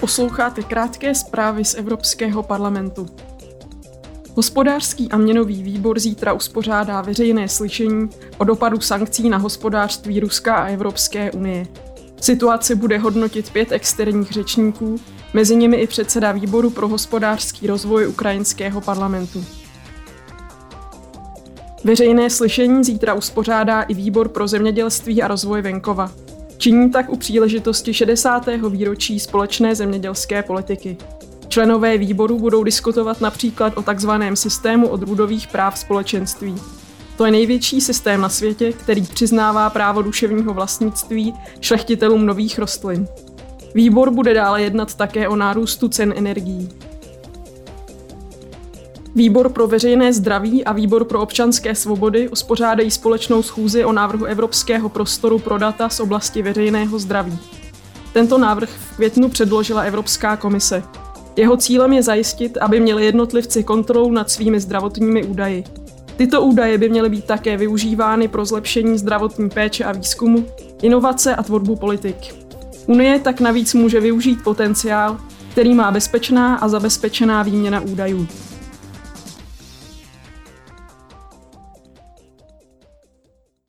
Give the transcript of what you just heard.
Posloucháte krátké zprávy z Evropského parlamentu. Hospodářský a měnový výbor zítra uspořádá veřejné slyšení o dopadu sankcí na hospodářství Ruska a Evropské unie. Situaci bude hodnotit pět externích řečníků, mezi nimi i předseda výboru pro hospodářský rozvoj ukrajinského parlamentu. Veřejné slyšení zítra uspořádá i výbor pro zemědělství a rozvoj venkova. Činí tak u příležitosti 60. výročí společné zemědělské politiky. Členové výboru budou diskutovat například o takzvaném systému odrůdových práv společenství. To je největší systém na světě, který přiznává právo duševního vlastnictví šlechtitelům nových rostlin. Výbor bude dále jednat také o nárůstu cen energií. Výbor pro veřejné zdraví a Výbor pro občanské svobody uspořádají společnou schůzi o návrhu Evropského prostoru pro data z oblasti veřejného zdraví. Tento návrh v květnu předložila Evropská komise. Jeho cílem je zajistit, aby měli jednotlivci kontrolu nad svými zdravotními údaji. Tyto údaje by měly být také využívány pro zlepšení zdravotní péče a výzkumu, inovace a tvorbu politik. Unie tak navíc může využít potenciál, který má bezpečná a zabezpečená výměna údajů.